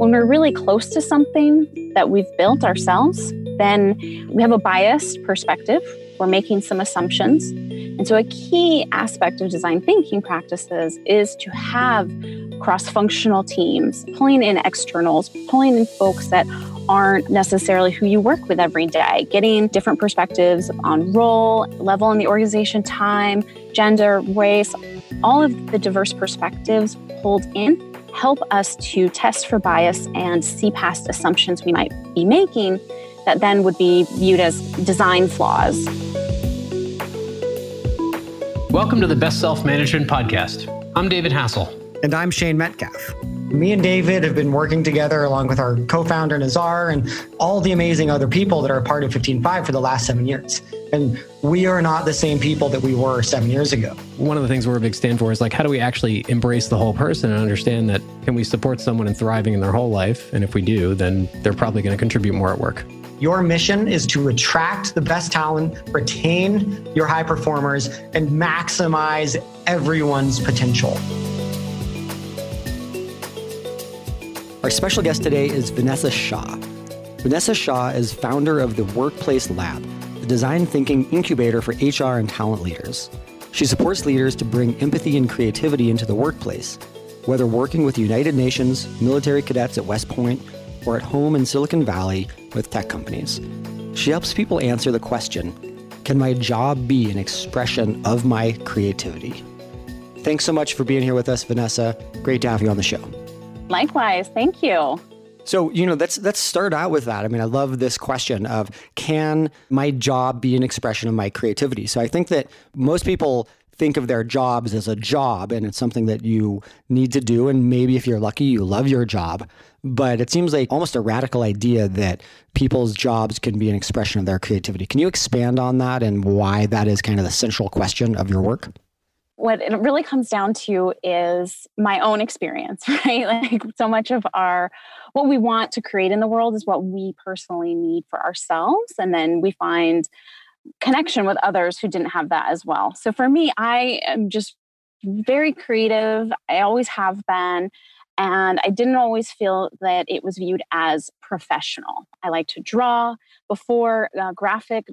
When we're really close to something that we've built ourselves, then we have a biased perspective. We're making some assumptions. And so, a key aspect of design thinking practices is to have cross functional teams, pulling in externals, pulling in folks that aren't necessarily who you work with every day, getting different perspectives on role, level in the organization, time, gender, race, all of the diverse perspectives pulled in help us to test for bias and see past assumptions we might be making that then would be viewed as design flaws. Welcome to the Best Self Management Podcast. I'm David Hassell. And I'm Shane Metcalf. Me and David have been working together along with our co founder Nazar and all the amazing other people that are a part of 15Five for the last seven years. And we are not the same people that we were seven years ago. One of the things we're a big stand for is like, how do we actually embrace the whole person and understand that can we support someone in thriving in their whole life? And if we do, then they're probably going to contribute more at work. Your mission is to attract the best talent, retain your high performers, and maximize everyone's potential. Our special guest today is Vanessa Shaw. Vanessa Shaw is founder of the Workplace Lab, the design thinking incubator for HR and talent leaders. She supports leaders to bring empathy and creativity into the workplace, whether working with United Nations, military cadets at West Point, or at home in Silicon Valley with tech companies. She helps people answer the question Can my job be an expression of my creativity? Thanks so much for being here with us, Vanessa. Great to have you on the show. Likewise. Thank you. So, you know, let's let's start out with that. I mean, I love this question of can my job be an expression of my creativity? So I think that most people think of their jobs as a job and it's something that you need to do and maybe if you're lucky you love your job but it seems like almost a radical idea that people's jobs can be an expression of their creativity can you expand on that and why that is kind of the central question of your work what it really comes down to is my own experience, right? Like so much of our what we want to create in the world is what we personally need for ourselves. And then we find connection with others who didn't have that as well. So for me, I am just very creative. I always have been. And I didn't always feel that it was viewed as professional. I like to draw. Before uh, graphic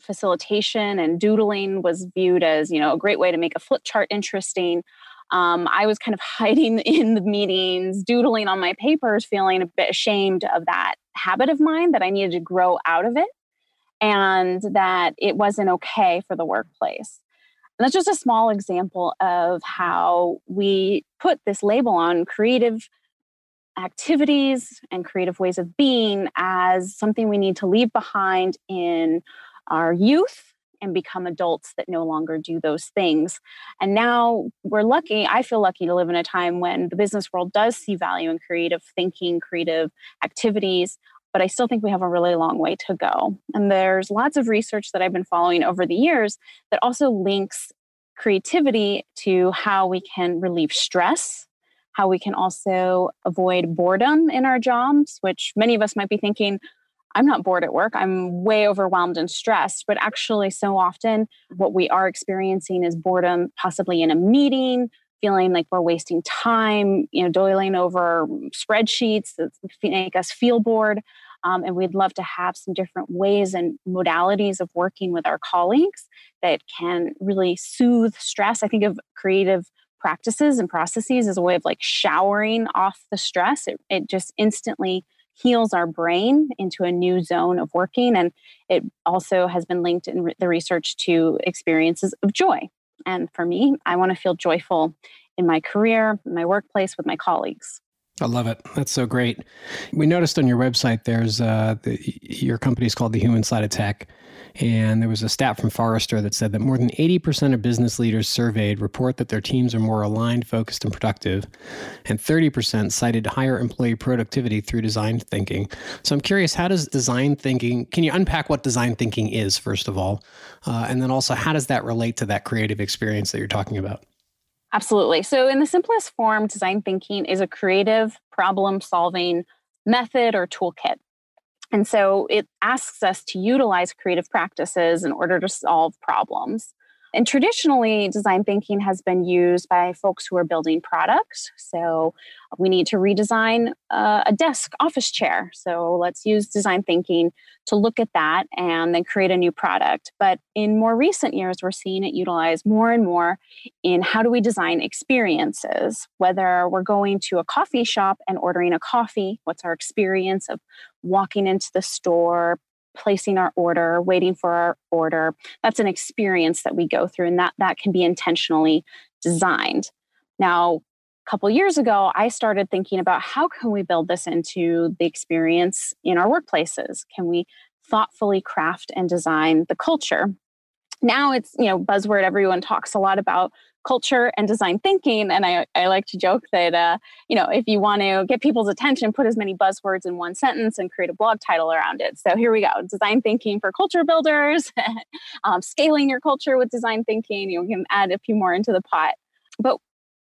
facilitation and doodling was viewed as you know a great way to make a flip chart interesting um, i was kind of hiding in the meetings doodling on my papers feeling a bit ashamed of that habit of mine that i needed to grow out of it and that it wasn't okay for the workplace. And that's just a small example of how we put this label on creative activities and creative ways of being as something we need to leave behind in our youth and become adults that no longer do those things. And now we're lucky, I feel lucky to live in a time when the business world does see value in creative thinking, creative activities, but I still think we have a really long way to go. And there's lots of research that I've been following over the years that also links creativity to how we can relieve stress. How we can also avoid boredom in our jobs, which many of us might be thinking, I'm not bored at work. I'm way overwhelmed and stressed. But actually, so often what we are experiencing is boredom, possibly in a meeting, feeling like we're wasting time, you know, doiling over spreadsheets that make us feel bored. Um, and we'd love to have some different ways and modalities of working with our colleagues that can really soothe stress. I think of creative practices and processes as a way of like showering off the stress. It, it just instantly heals our brain into a new zone of working. And it also has been linked in the research to experiences of joy. And for me, I want to feel joyful in my career, in my workplace, with my colleagues. I love it. That's so great. We noticed on your website there's uh, the, your company is called the Human Side of Tech, and there was a stat from Forrester that said that more than 80% of business leaders surveyed report that their teams are more aligned, focused, and productive, and 30% cited higher employee productivity through design thinking. So I'm curious, how does design thinking? Can you unpack what design thinking is first of all, uh, and then also how does that relate to that creative experience that you're talking about? Absolutely. So, in the simplest form, design thinking is a creative problem solving method or toolkit. And so it asks us to utilize creative practices in order to solve problems. And traditionally, design thinking has been used by folks who are building products. So we need to redesign uh, a desk office chair. So let's use design thinking to look at that and then create a new product. But in more recent years, we're seeing it utilized more and more in how do we design experiences, whether we're going to a coffee shop and ordering a coffee, what's our experience of walking into the store, placing our order, waiting for our order. That's an experience that we go through, and that, that can be intentionally designed. Now, a couple years ago, I started thinking about how can we build this into the experience in our workplaces? Can we thoughtfully craft and design the culture? Now it's, you know, buzzword everyone talks a lot about culture and design thinking. And I, I like to joke that, uh, you know, if you want to get people's attention, put as many buzzwords in one sentence and create a blog title around it. So here we go design thinking for culture builders, um, scaling your culture with design thinking. You can add a few more into the pot. But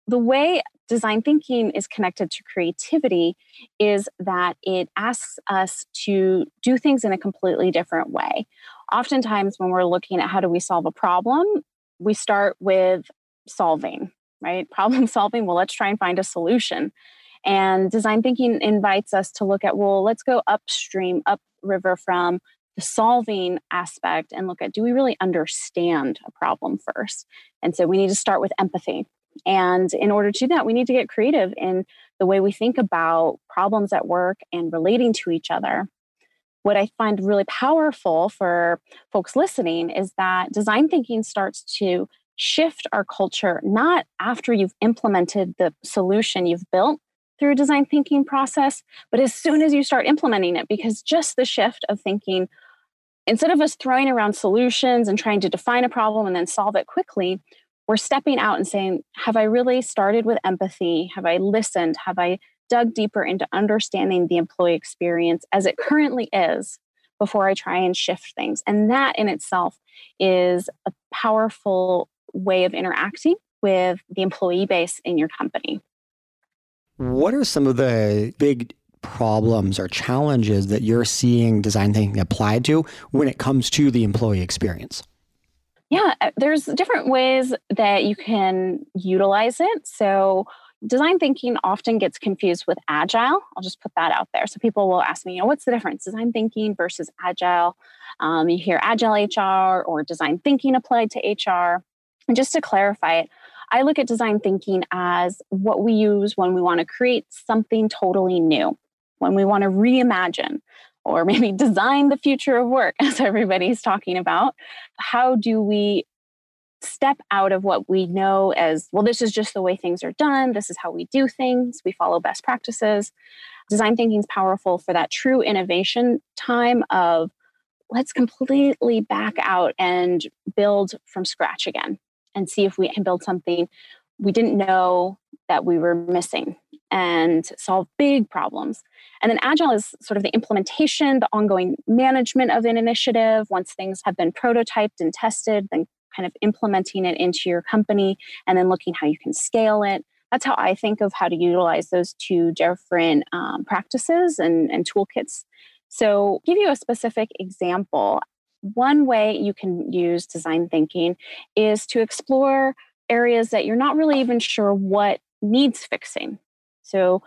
the way design thinking is connected to creativity is that it asks us to do things in a completely different way. Oftentimes, when we're looking at how do we solve a problem, we start with solving, right? Problem solving. Well, let's try and find a solution. And design thinking invites us to look at, well, let's go upstream, upriver from the solving aspect and look at do we really understand a problem first? And so we need to start with empathy. And in order to do that, we need to get creative in the way we think about problems at work and relating to each other. What I find really powerful for folks listening is that design thinking starts to shift our culture not after you've implemented the solution you've built through a design thinking process, but as soon as you start implementing it, because just the shift of thinking, instead of us throwing around solutions and trying to define a problem and then solve it quickly, we're stepping out and saying, Have I really started with empathy? Have I listened? Have I dug deeper into understanding the employee experience as it currently is before I try and shift things? And that in itself is a powerful way of interacting with the employee base in your company. What are some of the big problems or challenges that you're seeing design thinking applied to when it comes to the employee experience? Yeah, uh, there's different ways that you can utilize it. So, design thinking often gets confused with agile. I'll just put that out there. So, people will ask me, you know, what's the difference, design thinking versus agile? Um, you hear agile HR or design thinking applied to HR. And just to clarify it, I look at design thinking as what we use when we want to create something totally new, when we want to reimagine or maybe design the future of work, as everybody's talking about. How do we step out of what we know as, well, this is just the way things are done, this is how we do things, we follow best practices? Design thinking is powerful for that true innovation time of let's completely back out and build from scratch again and see if we can build something we didn't know that we were missing and solve big problems. And then agile is sort of the implementation, the ongoing management of an initiative once things have been prototyped and tested, then kind of implementing it into your company and then looking how you can scale it. That's how I think of how to utilize those two different um, practices and, and toolkits. So, give you a specific example one way you can use design thinking is to explore areas that you're not really even sure what needs fixing. So,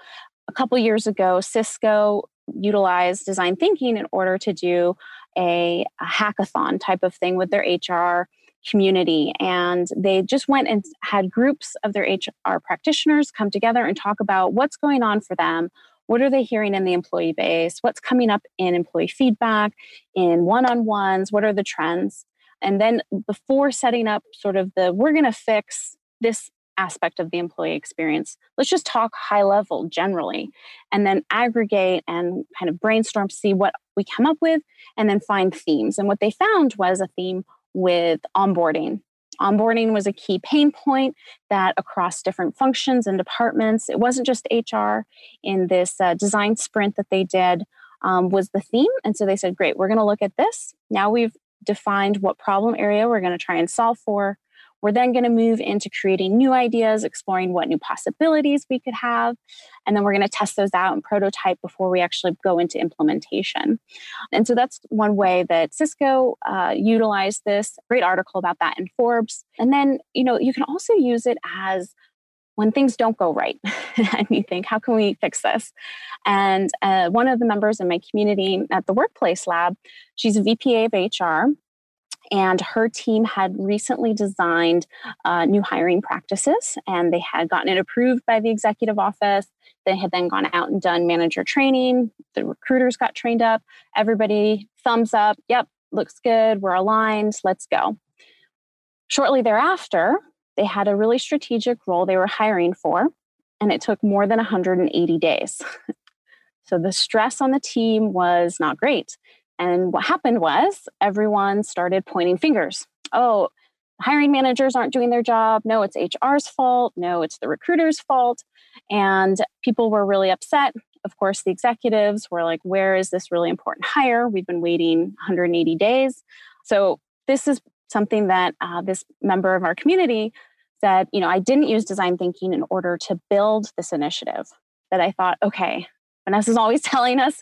a couple years ago, Cisco utilized design thinking in order to do a, a hackathon type of thing with their HR community. And they just went and had groups of their HR practitioners come together and talk about what's going on for them, what are they hearing in the employee base? What's coming up in employee feedback, in one on ones? What are the trends? And then before setting up sort of the, we're going to fix this aspect of the employee experience, let's just talk high level generally and then aggregate and kind of brainstorm, see what we come up with, and then find themes. And what they found was a theme with onboarding Onboarding was a key pain point that across different functions and departments, it wasn't just HR in this uh, design sprint that they did, um, was the theme. And so they said, great, we're going to look at this. Now we've defined what problem area we're going to try and solve for. We're then going to move into creating new ideas, exploring what new possibilities we could have. And then we're going to test those out and prototype before we actually go into implementation. And so that's one way that Cisco uh, utilized this. Great article about that in Forbes. And then, you know, you can also use it as when things don't go right and you think how can we fix this and uh, one of the members in my community at the workplace lab she's a vpa of hr and her team had recently designed uh, new hiring practices and they had gotten it approved by the executive office. They had then gone out and done manager training. The recruiters got trained up. Everybody thumbs up. Yep looks good. We're aligned. Let's go. Shortly thereafter they had a really strategic role they were hiring for, and it took more than 180 days. so the stress on the team was not great. And what happened was everyone started pointing fingers. Oh, hiring managers aren't doing their job. No, it's HR's fault. No, it's the recruiter's fault. And people were really upset. Of course, the executives were like, Where is this really important hire? We've been waiting 180 days. So, this is something that uh, this member of our community said, you know, I didn't use design thinking in order to build this initiative. That I thought, okay, Vanessa's always telling us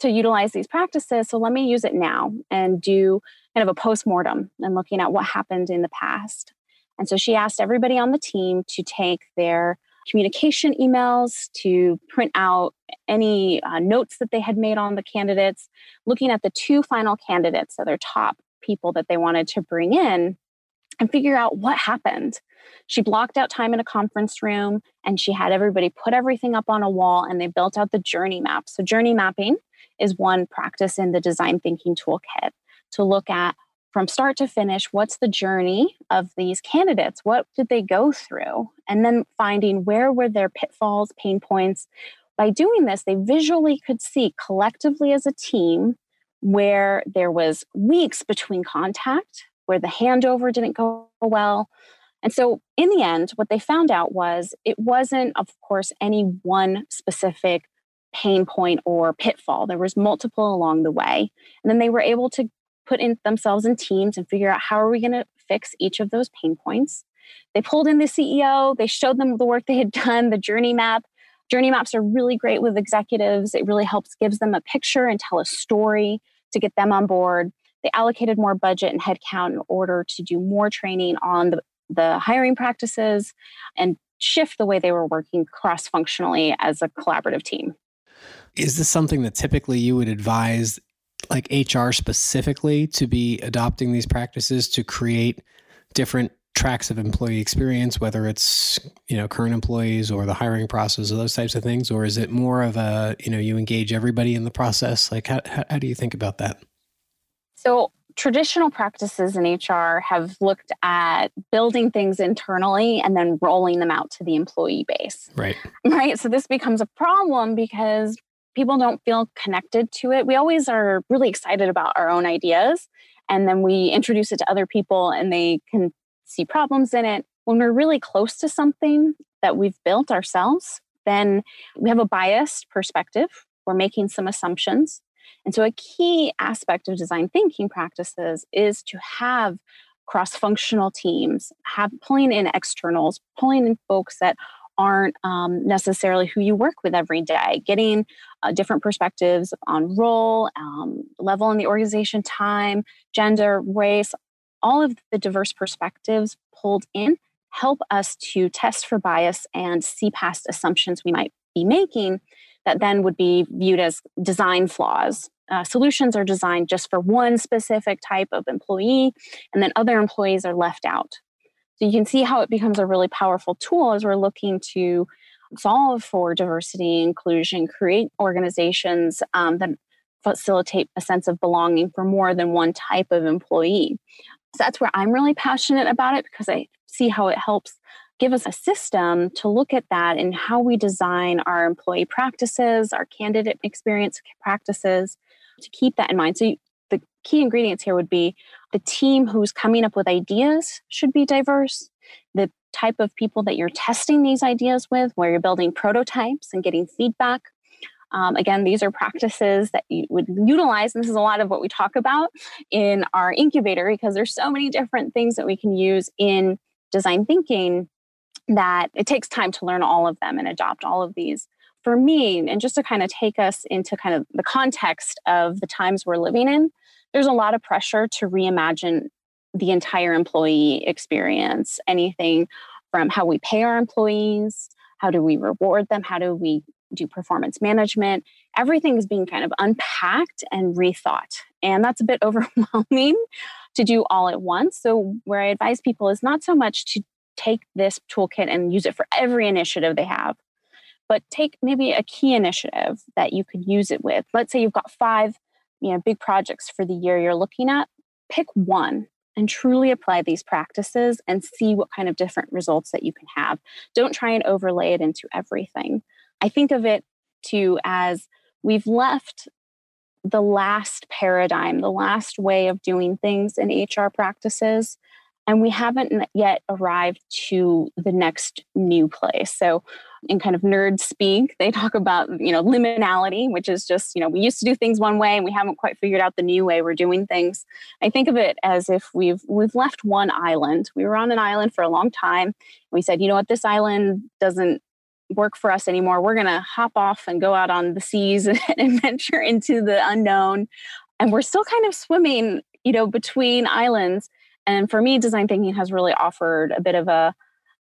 to utilize these practices. So let me use it now and do kind of a post mortem and looking at what happened in the past. And so she asked everybody on the team to take their communication emails, to print out any uh, notes that they had made on the candidates, looking at the two final candidates, so their top people that they wanted to bring in and figure out what happened. She blocked out time in a conference room and she had everybody put everything up on a wall and they built out the journey map. So, journey mapping is one practice in the design thinking toolkit to look at from start to finish what's the journey of these candidates what did they go through and then finding where were their pitfalls pain points by doing this they visually could see collectively as a team where there was weeks between contact, where the handover didn't go well. And so, in the end, what they found out was it wasn't, of course, any one specific pain point or pitfall. There was multiple along the way. And then they were able to put in themselves in teams and figure out how are we going to fix each of those pain points. They pulled in the CEO, they showed them the work they had done, the journey map, Journey maps are really great with executives. It really helps gives them a picture and tell a story to get them on board. They allocated more budget and headcount in order to do more training on the, the hiring practices and shift the way they were working cross functionally as a collaborative team. Is this something that typically you would advise, like HR specifically, to be adopting these practices to create different tracks of employee experience, whether it's you know current employees or the hiring process or those types of things, or is it more of a you know you engage everybody in the process? Like how how, how do you think about that? So traditional practices in HR have looked at building things internally and then rolling them out to the employee base. Right. Right. So this becomes a problem because people don't feel connected to it. We always are really excited about our own ideas and then we introduce it to other people and they can see problems in it. When we're really close to something that we've built ourselves, then we have a biased perspective. We're making some assumptions. And so, a key aspect of design thinking practices is to have cross functional teams, have pulling in externals, pulling in folks that aren't um, necessarily who you work with every day, getting uh, different perspectives on role, um, level in the organization, time, gender, race, all of the diverse perspectives pulled in help us to test for bias and see past assumptions we might be making that then would be viewed as design flaws. Uh, solutions are designed just for one specific type of employee, and then other employees are left out. So you can see how it becomes a really powerful tool as we're looking to solve for diversity, inclusion, create organizations um, that facilitate a sense of belonging for more than one type of employee. So that's where I'm really passionate about it because I see how it helps give us a system to look at that and how we design our employee practices, our candidate experience practices to keep that in mind. So, you, the key ingredients here would be the team who's coming up with ideas should be diverse. The type of people that you're testing these ideas with, where you're building prototypes and getting feedback, um, again, these are practices that you would utilize, and this is a lot of what we talk about in our incubator because there's so many different things that we can use in design thinking that it takes time to learn all of them and adopt all of these. For me, and just to kind of take us into kind of the context of the times we're living in, there's a lot of pressure to reimagine the entire employee experience. Anything from how we pay our employees, how do we reward them, how do we do performance management. Everything is being kind of unpacked and rethought. And that's a bit overwhelming to do all at once. So, where I advise people is not so much to take this toolkit and use it for every initiative they have, but take maybe a key initiative that you could use it with. Let's say you've got five you know, big projects for the year you're looking at. Pick one and truly apply these practices and see what kind of different results that you can have. Don't try and overlay it into everything. I think of it too as we've left the last paradigm, the last way of doing things in HR practices, and we haven't yet arrived to the next new place. So, in kind of nerd speak, they talk about, you know, liminality, which is just, you know, we used to do things one way and we haven't quite figured out the new way we're doing things. I think of it as if we've we've left one island. We were on an island for a long time. We said, you know what, this island doesn't work for us anymore. We're going to hop off and go out on the seas and venture into the unknown. And we're still kind of swimming, you know, between islands. And for me, design thinking has really offered a bit of a,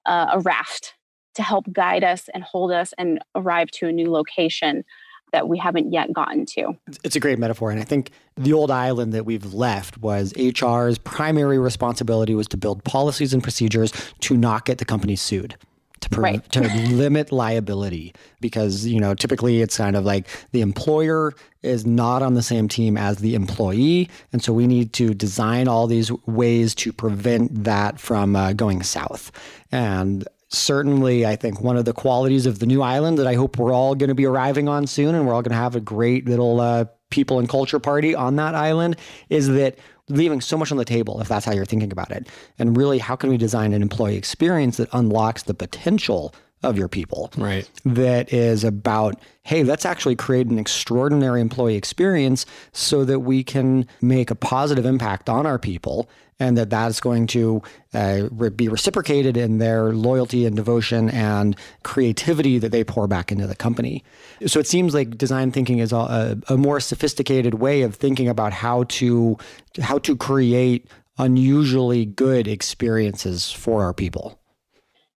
a raft to help guide us and hold us and arrive to a new location that we haven't yet gotten to. It's a great metaphor. And I think the old island that we've left was HR's primary responsibility was to build policies and procedures to not get the company sued to pre- right. to limit liability because you know typically it's kind of like the employer is not on the same team as the employee and so we need to design all these ways to prevent that from uh, going south and certainly i think one of the qualities of the new island that i hope we're all going to be arriving on soon and we're all going to have a great little uh, people and culture party on that island is that leaving so much on the table if that's how you're thinking about it. And really, how can we design an employee experience that unlocks the potential of your people? Right. That is about, hey, let's actually create an extraordinary employee experience so that we can make a positive impact on our people and that that's going to uh, re- be reciprocated in their loyalty and devotion and creativity that they pour back into the company. So it seems like design thinking is a, a more sophisticated way of thinking about how to how to create unusually good experiences for our people.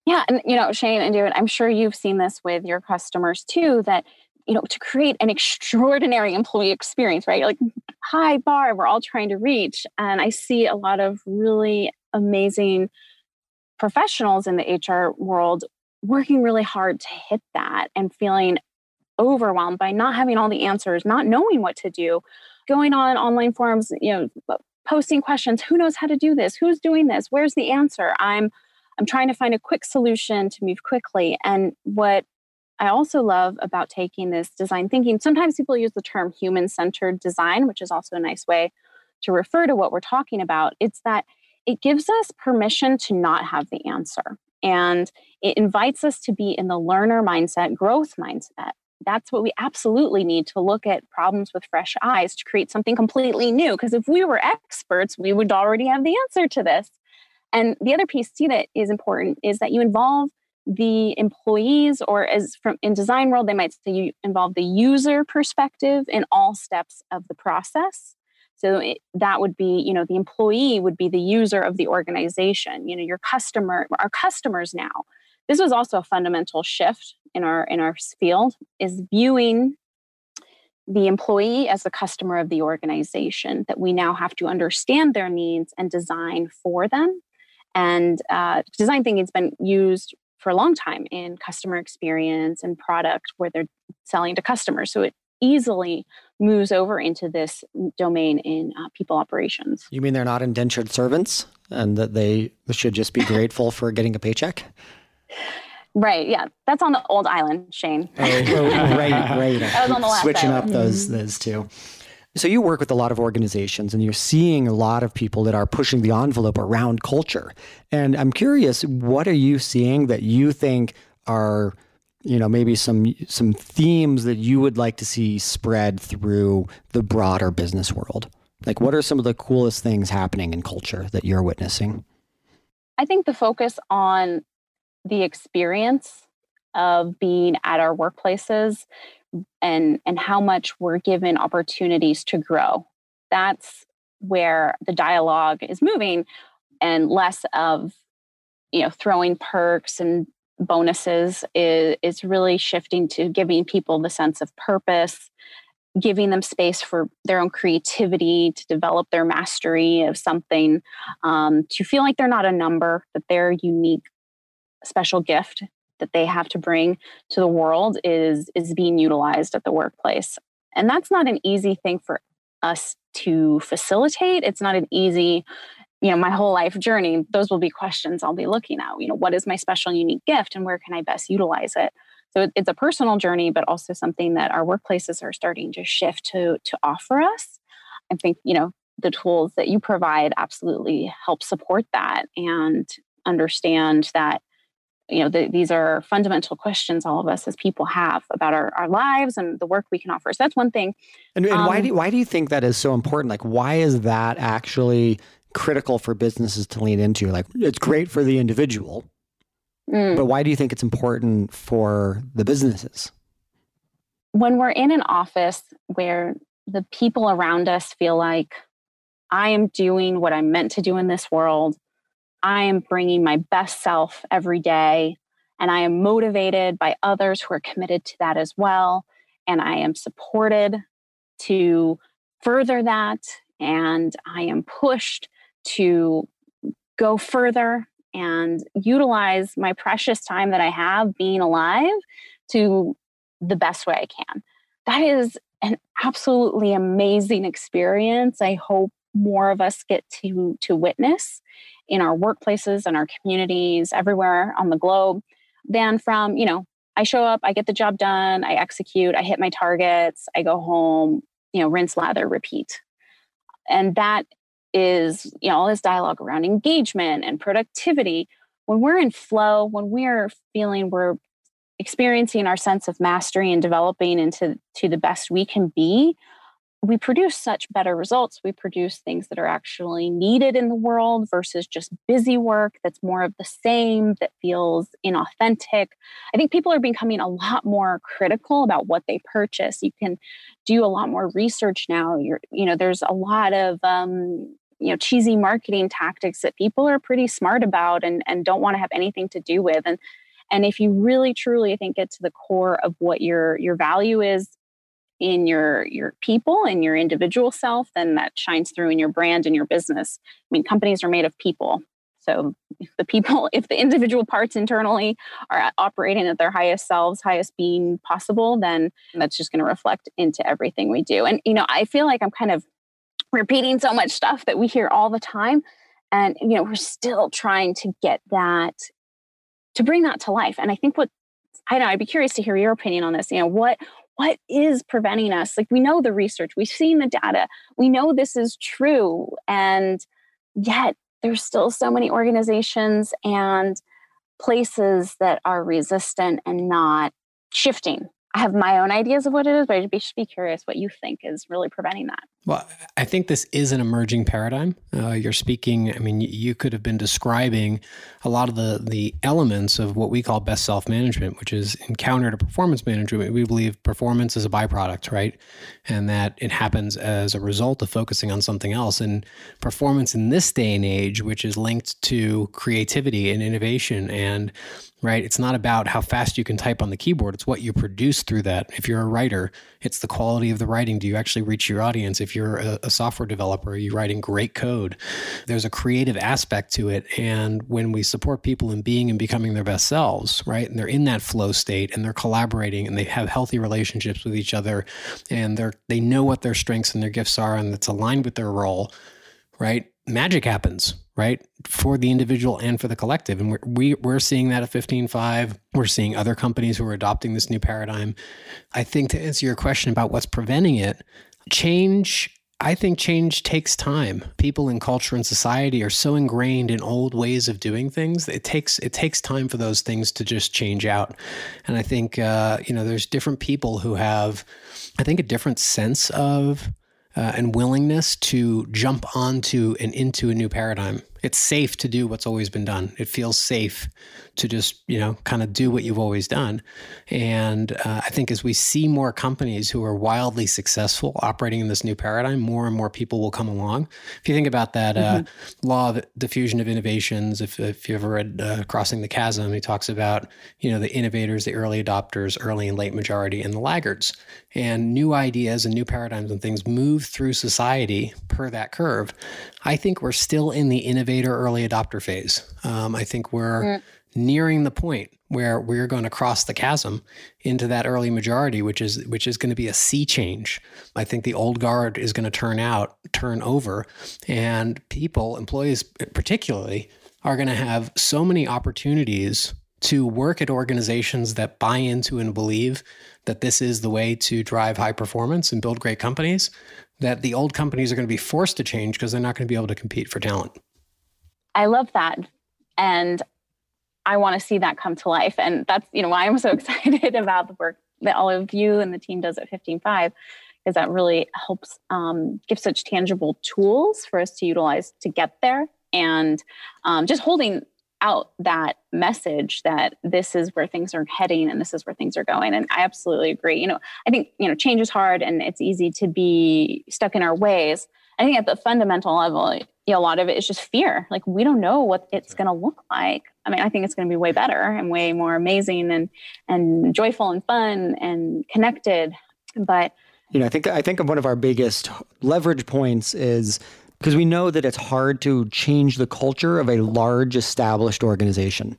Yeah, and you know, Shane and David, I'm sure you've seen this with your customers too. That you know, to create an extraordinary employee experience, right? Like high bar we're all trying to reach. And I see a lot of really amazing professionals in the HR world working really hard to hit that and feeling overwhelmed by not having all the answers, not knowing what to do, going on online forums, you know, posting questions, who knows how to do this? Who's doing this? Where's the answer? I'm I'm trying to find a quick solution to move quickly. And what I also love about taking this design thinking. Sometimes people use the term human centered design, which is also a nice way to refer to what we're talking about. It's that it gives us permission to not have the answer. And it invites us to be in the learner mindset, growth mindset. That's what we absolutely need to look at problems with fresh eyes to create something completely new. Because if we were experts, we would already have the answer to this. And the other piece, too, that is important is that you involve the employees or as from in design world they might say you involve the user perspective in all steps of the process. So it, that would be you know the employee would be the user of the organization you know your customer our customers now. This was also a fundamental shift in our in our field is viewing the employee as the customer of the organization that we now have to understand their needs and design for them and uh, design thinking has been used for a long time in customer experience and product where they're selling to customers. So it easily moves over into this domain in uh, people operations. You mean they're not indentured servants and that they should just be grateful for getting a paycheck? Right. Yeah. That's on the old island, Shane. Oh, oh right, right. That was on the last Switching island. up those those two. So you work with a lot of organizations and you're seeing a lot of people that are pushing the envelope around culture. And I'm curious, what are you seeing that you think are you know maybe some some themes that you would like to see spread through the broader business world? Like what are some of the coolest things happening in culture that you're witnessing? I think the focus on the experience of being at our workplaces and and how much we're given opportunities to grow. That's where the dialogue is moving and less of you know throwing perks and bonuses is is really shifting to giving people the sense of purpose giving them space for their own creativity to develop their mastery of something um, to feel like they're not a number that their unique special gift that they have to bring to the world is is being utilized at the workplace. And that's not an easy thing for us to facilitate. It's not an easy you know my whole life journey those will be questions i'll be looking at. You know what is my special unique gift and where can i best utilize it? So it's a personal journey but also something that our workplaces are starting to shift to to offer us. I think you know the tools that you provide absolutely help support that and understand that you know the, these are fundamental questions all of us as people have about our, our lives and the work we can offer. So that's one thing. And, and um, why do why do you think that is so important? Like why is that actually critical for businesses to lean into? Like it's great for the individual mm. but why do you think it's important for the businesses? When we're in an office where the people around us feel like i am doing what i'm meant to do in this world I am bringing my best self every day. And I am motivated by others who are committed to that as well. And I am supported to further that. And I am pushed to go further and utilize my precious time that I have being alive to the best way I can. That is an absolutely amazing experience. I hope more of us get to to witness in our workplaces and our communities everywhere on the globe than from, you know, I show up, I get the job done, I execute, I hit my targets, I go home, you know, rinse, lather, repeat. And that is, you know, all this dialogue around engagement and productivity. When we're in flow, when we're feeling we're experiencing our sense of mastery and developing into to the best we can be, we produce such better results. We produce things that are actually needed in the world versus just busy work that's more of the same, that feels inauthentic. I think people are becoming a lot more critical about what they purchase. You can do a lot more research now. You're, you know, there's a lot of um, you know cheesy marketing tactics that people are pretty smart about and and don't want to have anything to do with. And and if you really truly think get to the core of what your your value is in your your people and your individual self then that shines through in your brand and your business. I mean companies are made of people. So if the people if the individual parts internally are operating at their highest selves highest being possible then that's just going to reflect into everything we do. And you know i feel like i'm kind of repeating so much stuff that we hear all the time and you know we're still trying to get that to bring that to life. And i think what I know I'd be curious to hear your opinion on this. You know, what what is preventing us? Like we know the research, we've seen the data, we know this is true. And yet there's still so many organizations and places that are resistant and not shifting I have my own ideas of what it is, but I'd be, be curious what you think is really preventing that. Well, I think this is an emerging paradigm. Uh, you're speaking, I mean, you could have been describing a lot of the, the elements of what we call best self management, which is in counter to performance management. We believe performance is a byproduct, right? And that it happens as a result of focusing on something else. And performance in this day and age, which is linked to creativity and innovation and right? It's not about how fast you can type on the keyboard. It's what you produce through that. If you're a writer, it's the quality of the writing. Do you actually reach your audience? If you're a, a software developer, you're you writing great code? There's a creative aspect to it. And when we support people in being and becoming their best selves, right? And they're in that flow state and they're collaborating and they have healthy relationships with each other and they're they know what their strengths and their gifts are and it's aligned with their role, right? Magic happens right for the individual and for the collective and we're, we, we're seeing that at 15Five we're seeing other companies who are adopting this new paradigm i think to answer your question about what's preventing it change i think change takes time people in culture and society are so ingrained in old ways of doing things it takes it takes time for those things to just change out and i think uh, you know there's different people who have i think a different sense of uh, and willingness to jump onto and into a new paradigm. It's safe to do what's always been done. It feels safe to just, you know, kind of do what you've always done. And uh, I think as we see more companies who are wildly successful operating in this new paradigm, more and more people will come along. If you think about that uh, mm-hmm. uh, law of diffusion of innovations, if, if you ever read uh, Crossing the Chasm, he talks about, you know, the innovators, the early adopters, early and late majority, and the laggards. And new ideas and new paradigms and things move through society per that curve. I think we're still in the innovator early adopter phase. Um, I think we're mm. nearing the point where we're going to cross the chasm into that early majority, which is which is going to be a sea change. I think the old guard is going to turn out, turn over, and people, employees particularly, are going to have so many opportunities to work at organizations that buy into and believe that this is the way to drive high performance and build great companies that the old companies are going to be forced to change because they're not going to be able to compete for talent. I love that. And I want to see that come to life. And that's, you know, why I'm so excited about the work that all of you and the team does at 15Five, because that really helps um, give such tangible tools for us to utilize to get there. And um, just holding out that message that this is where things are heading and this is where things are going. And i absolutely agree. You know i think you know change is hard and it's easy to be stuck in our ways. I think at the fundamental level you know, a lot of it is just fear. Like we don't know what it's going to look like. I mean i think it's going to be way better and way more amazing and and joyful and fun and connected. But you know i think i think one of our biggest leverage points is because we know that it's hard to change the culture of a large established organization.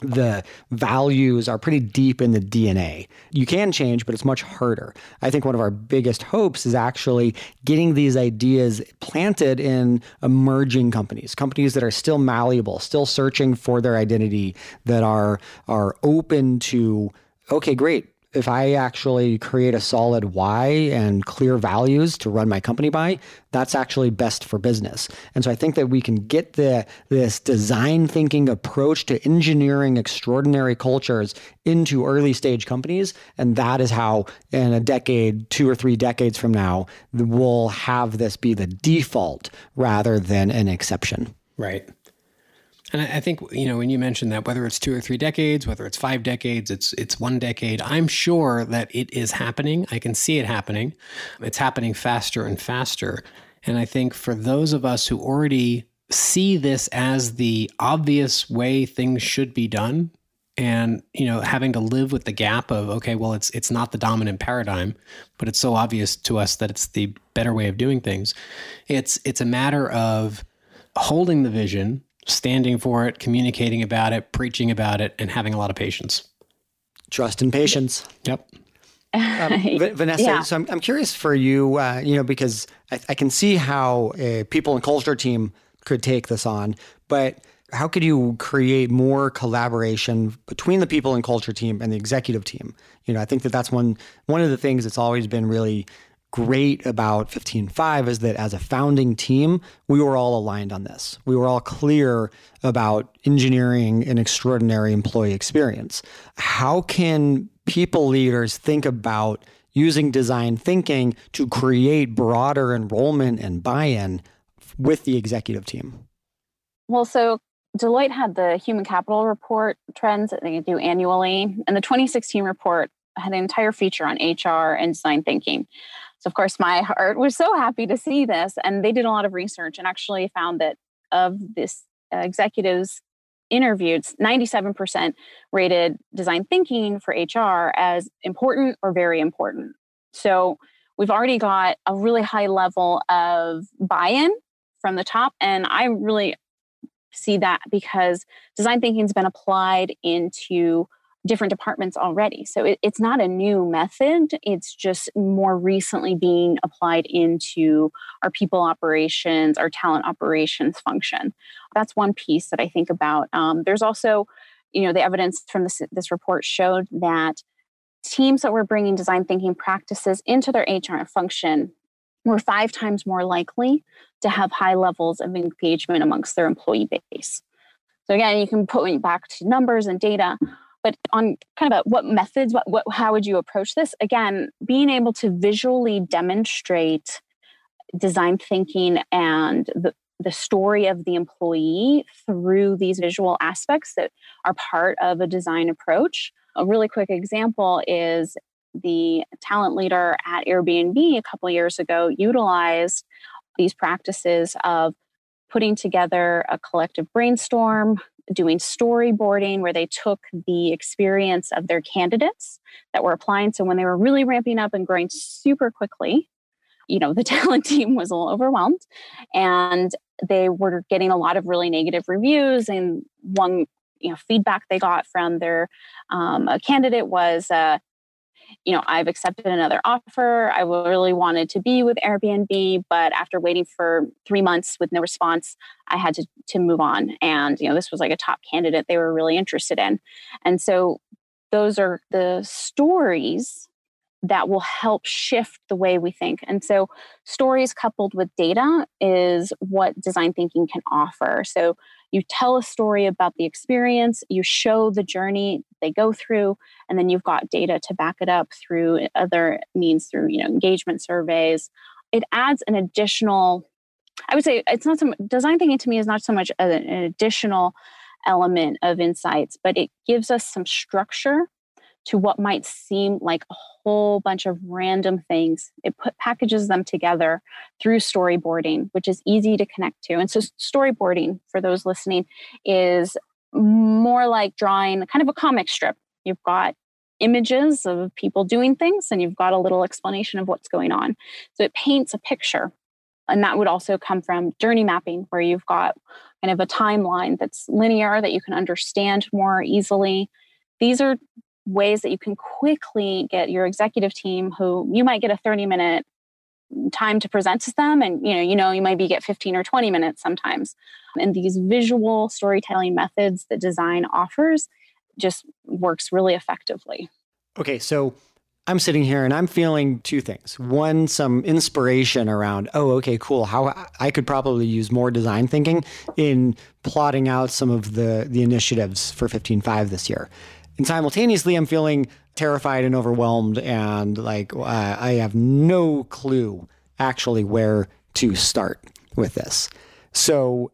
The values are pretty deep in the DNA. You can change, but it's much harder. I think one of our biggest hopes is actually getting these ideas planted in emerging companies, companies that are still malleable, still searching for their identity, that are are open to okay, great if I actually create a solid why and clear values to run my company by, that's actually best for business. And so I think that we can get the this design thinking approach to engineering extraordinary cultures into early stage companies, and that is how in a decade, two or three decades from now, we'll have this be the default rather than an exception. Right. And I think you know when you mentioned that whether it's two or three decades, whether it's five decades, it's it's one decade. I'm sure that it is happening. I can see it happening. It's happening faster and faster. And I think for those of us who already see this as the obvious way things should be done, and you know having to live with the gap of okay, well it's it's not the dominant paradigm, but it's so obvious to us that it's the better way of doing things. It's it's a matter of holding the vision standing for it, communicating about it, preaching about it, and having a lot of patience. Trust and patience. Yep. Um, Vanessa, yeah. so I'm, I'm curious for you, uh, you know, because I, I, can see how a people and culture team could take this on, but how could you create more collaboration between the people and culture team and the executive team? You know, I think that that's one one of the things that's always been really great about 15Five is that as a founding team, we were all aligned on this. We were all clear about engineering an extraordinary employee experience. How can people leaders think about using design thinking to create broader enrollment and buy in with the executive team? Well, so Deloitte had the human capital report trends that they do annually, and the 2016 report had an entire feature on HR and design thinking. So, of course, my heart was so happy to see this. And they did a lot of research and actually found that of this uh, executives interviewed, 97% rated design thinking for HR as important or very important. So, we've already got a really high level of buy in from the top. And I really see that because design thinking has been applied into different departments already. So it, it's not a new method, it's just more recently being applied into our people operations, our talent operations function. That's one piece that I think about. Um, there's also, you know, the evidence from this, this report showed that teams that were bringing design thinking practices into their HR function were five times more likely to have high levels of engagement amongst their employee base. So again, you can put back to numbers and data, but on kind of a, what methods what, what how would you approach this again being able to visually demonstrate design thinking and the the story of the employee through these visual aspects that are part of a design approach. A really quick example is the talent leader at Airbnb a couple years ago utilized these practices of putting together a collective brainstorm, doing storyboarding where they took the experience of their candidates that were applying. So when they were really ramping up and growing super quickly, you know, the talent team was a little overwhelmed and they were getting a lot of really negative reviews. And one, you know, feedback they got from their um, candidate was, uh, you know, I've accepted another offer. I really wanted to be with Airbnb, but after waiting for three months with no response, I had to to move on. And you know, this was like a top candidate they were really interested in, and so those are the stories that will help shift the way we think. And so, stories coupled with data is what design thinking can offer. So, you tell a story about the experience, you show the journey they go through, and then you've got data to back it up through other means, through you know engagement surveys. It adds an additional. I would say it's not some design thinking to me is not so much an additional element of insights, but it gives us some structure to what might seem like a whole bunch of random things. It put, packages them together through storyboarding, which is easy to connect to. And so, storyboarding, for those listening, is more like drawing kind of a comic strip. You've got images of people doing things, and you've got a little explanation of what's going on. So, it paints a picture. And that would also come from journey mapping, where you've got kind of a timeline that's linear that you can understand more easily. These are ways that you can quickly get your executive team who you might get a 30 minute time to present to them and you know you know you maybe get 15 or 20 minutes sometimes. And these visual storytelling methods that design offers just works really effectively. Okay so i'm sitting here and i'm feeling two things. One some inspiration around oh okay cool. How i could probably use more design thinking in plotting out some of the the initiatives for 15Five this year and simultaneously, I'm feeling terrified and overwhelmed, and like uh, I have no clue actually where to start with this. So,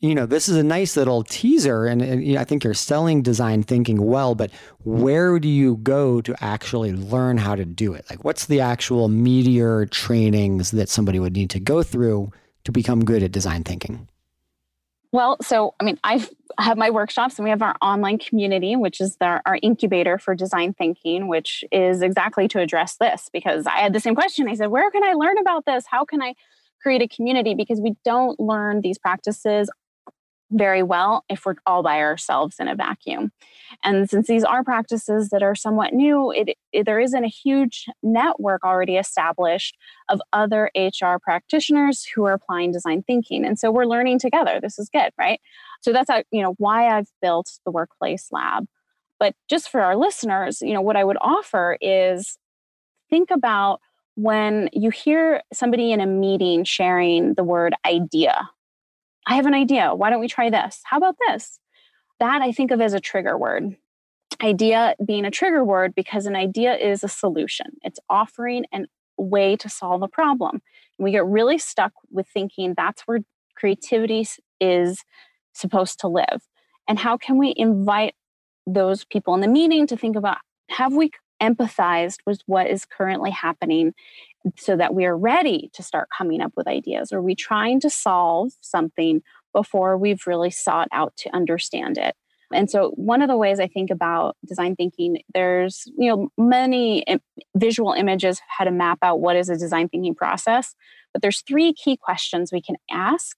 you know, this is a nice little teaser, and, and I think you're selling design thinking well, but where do you go to actually learn how to do it? Like, what's the actual meteor trainings that somebody would need to go through to become good at design thinking? Well, so I mean, I have my workshops and we have our online community, which is our, our incubator for design thinking, which is exactly to address this because I had the same question. I said, Where can I learn about this? How can I create a community? Because we don't learn these practices very well if we're all by ourselves in a vacuum. And since these are practices that are somewhat new, it, it, there isn't a huge network already established of other HR practitioners who are applying design thinking. And so we're learning together. This is good, right? So that's how, you know why I've built the workplace lab. But just for our listeners, you know what I would offer is think about when you hear somebody in a meeting sharing the word idea I have an idea. Why don't we try this? How about this? That I think of as a trigger word. Idea being a trigger word because an idea is a solution, it's offering a way to solve a problem. And we get really stuck with thinking that's where creativity is supposed to live. And how can we invite those people in the meeting to think about have we empathized with what is currently happening so that we are ready to start coming up with ideas? Are we trying to solve something before we've really sought out to understand it? And so, one of the ways I think about design thinking, there's you know many visual images how to map out what is a design thinking process, but there's three key questions we can ask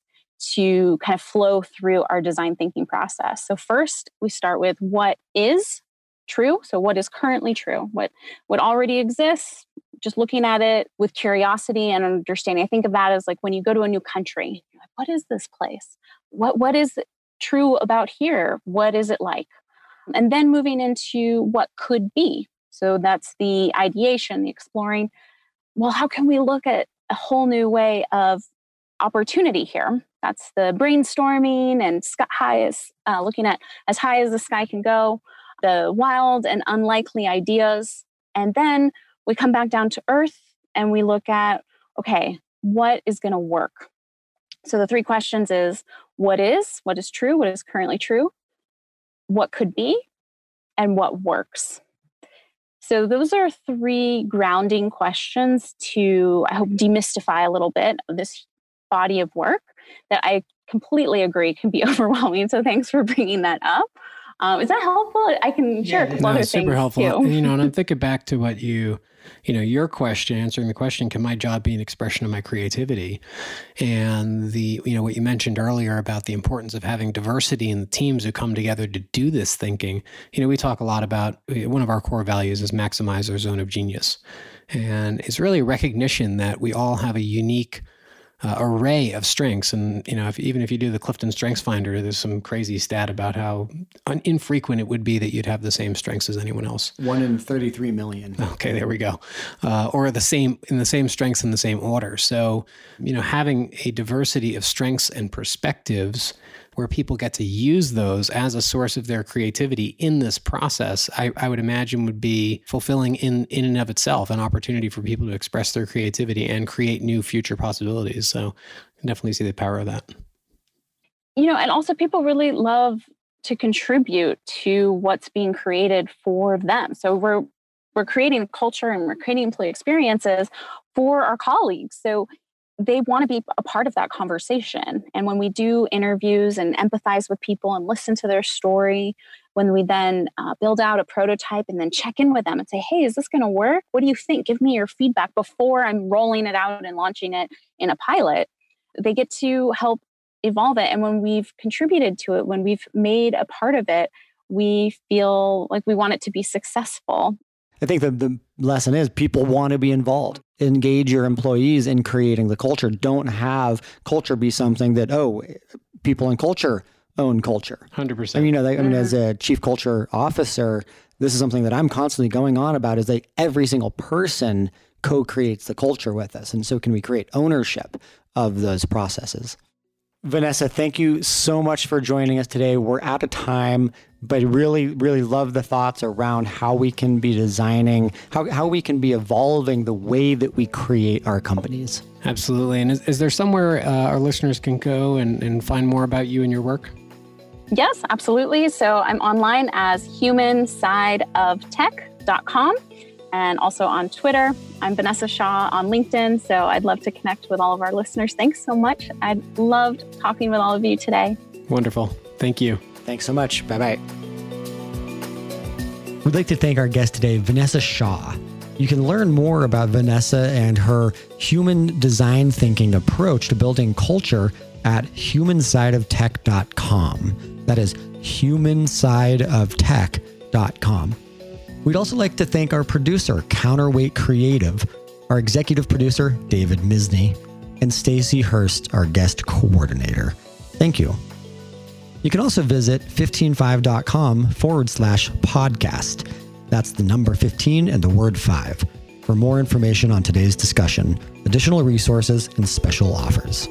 to kind of flow through our design thinking process. So first, we start with what is true. So what is currently true? What what already exists? just looking at it with curiosity and understanding. I think of that as like when you go to a new country, like, what is this place? What what is true about here? What is it like? And then moving into what could be. So that's the ideation, the exploring. Well, how can we look at a whole new way of opportunity here? That's the brainstorming and sky high as uh, looking at as high as the sky can go, the wild and unlikely ideas, and then we come back down to earth and we look at okay, what is going to work? So the three questions is what is, what is true, what is currently true, what could be, and what works. So those are three grounding questions to, I hope, demystify a little bit of this body of work that I completely agree can be overwhelming. So thanks for bringing that up. Um, is that helpful? I can share yeah, a couple no, other super helpful. Too. You know, and I'm thinking back to what you, you know, your question, answering the question, can my job be an expression of my creativity? And the, you know, what you mentioned earlier about the importance of having diversity in the teams who come together to do this thinking. You know, we talk a lot about one of our core values is maximize our zone of genius. And it's really a recognition that we all have a unique uh, array of strengths. And you know, if, even if you do the Clifton Strengths Finder, there's some crazy stat about how un- infrequent it would be that you'd have the same strengths as anyone else. One in 33 million. Okay, there we go. Uh, or the same in the same strengths in the same order. So, you know, having a diversity of strengths and perspectives where people get to use those as a source of their creativity in this process, I, I, would imagine would be fulfilling in, in and of itself, an opportunity for people to express their creativity and create new future possibilities. So I can definitely see the power of that. You know, and also people really love to contribute to what's being created for them. So we're we're creating culture and we're creating employee experiences for our colleagues. So they want to be a part of that conversation. And when we do interviews and empathize with people and listen to their story, when we then uh, build out a prototype and then check in with them and say, hey, is this going to work? What do you think? Give me your feedback before I'm rolling it out and launching it in a pilot. They get to help evolve it. And when we've contributed to it, when we've made a part of it, we feel like we want it to be successful. I think the, the lesson is people want to be involved. Engage your employees in creating the culture. Don't have culture be something that, oh, people in culture own culture. 100%. I mean, you know, I mean, as mm-hmm. a chief culture officer, this is something that I'm constantly going on about is that every single person co-creates the culture with us. And so can we create ownership of those processes? Vanessa, thank you so much for joining us today. We're out of time, but really, really love the thoughts around how we can be designing, how, how we can be evolving the way that we create our companies. Absolutely. And is, is there somewhere uh, our listeners can go and, and find more about you and your work? Yes, absolutely. So I'm online as humansideoftech.com and also on Twitter. I'm Vanessa Shaw on LinkedIn, so I'd love to connect with all of our listeners. Thanks so much. I loved talking with all of you today. Wonderful. Thank you. Thanks so much. Bye bye. We'd like to thank our guest today, Vanessa Shaw. You can learn more about Vanessa and her human design thinking approach to building culture at humansideoftech.com. That is humansideoftech.com. We'd also like to thank our producer, Counterweight Creative, our executive producer, David Misney, and Stacy Hurst, our guest coordinator. Thank you. You can also visit 15five.com forward slash podcast. That's the number 15 and the word 5 for more information on today's discussion, additional resources, and special offers.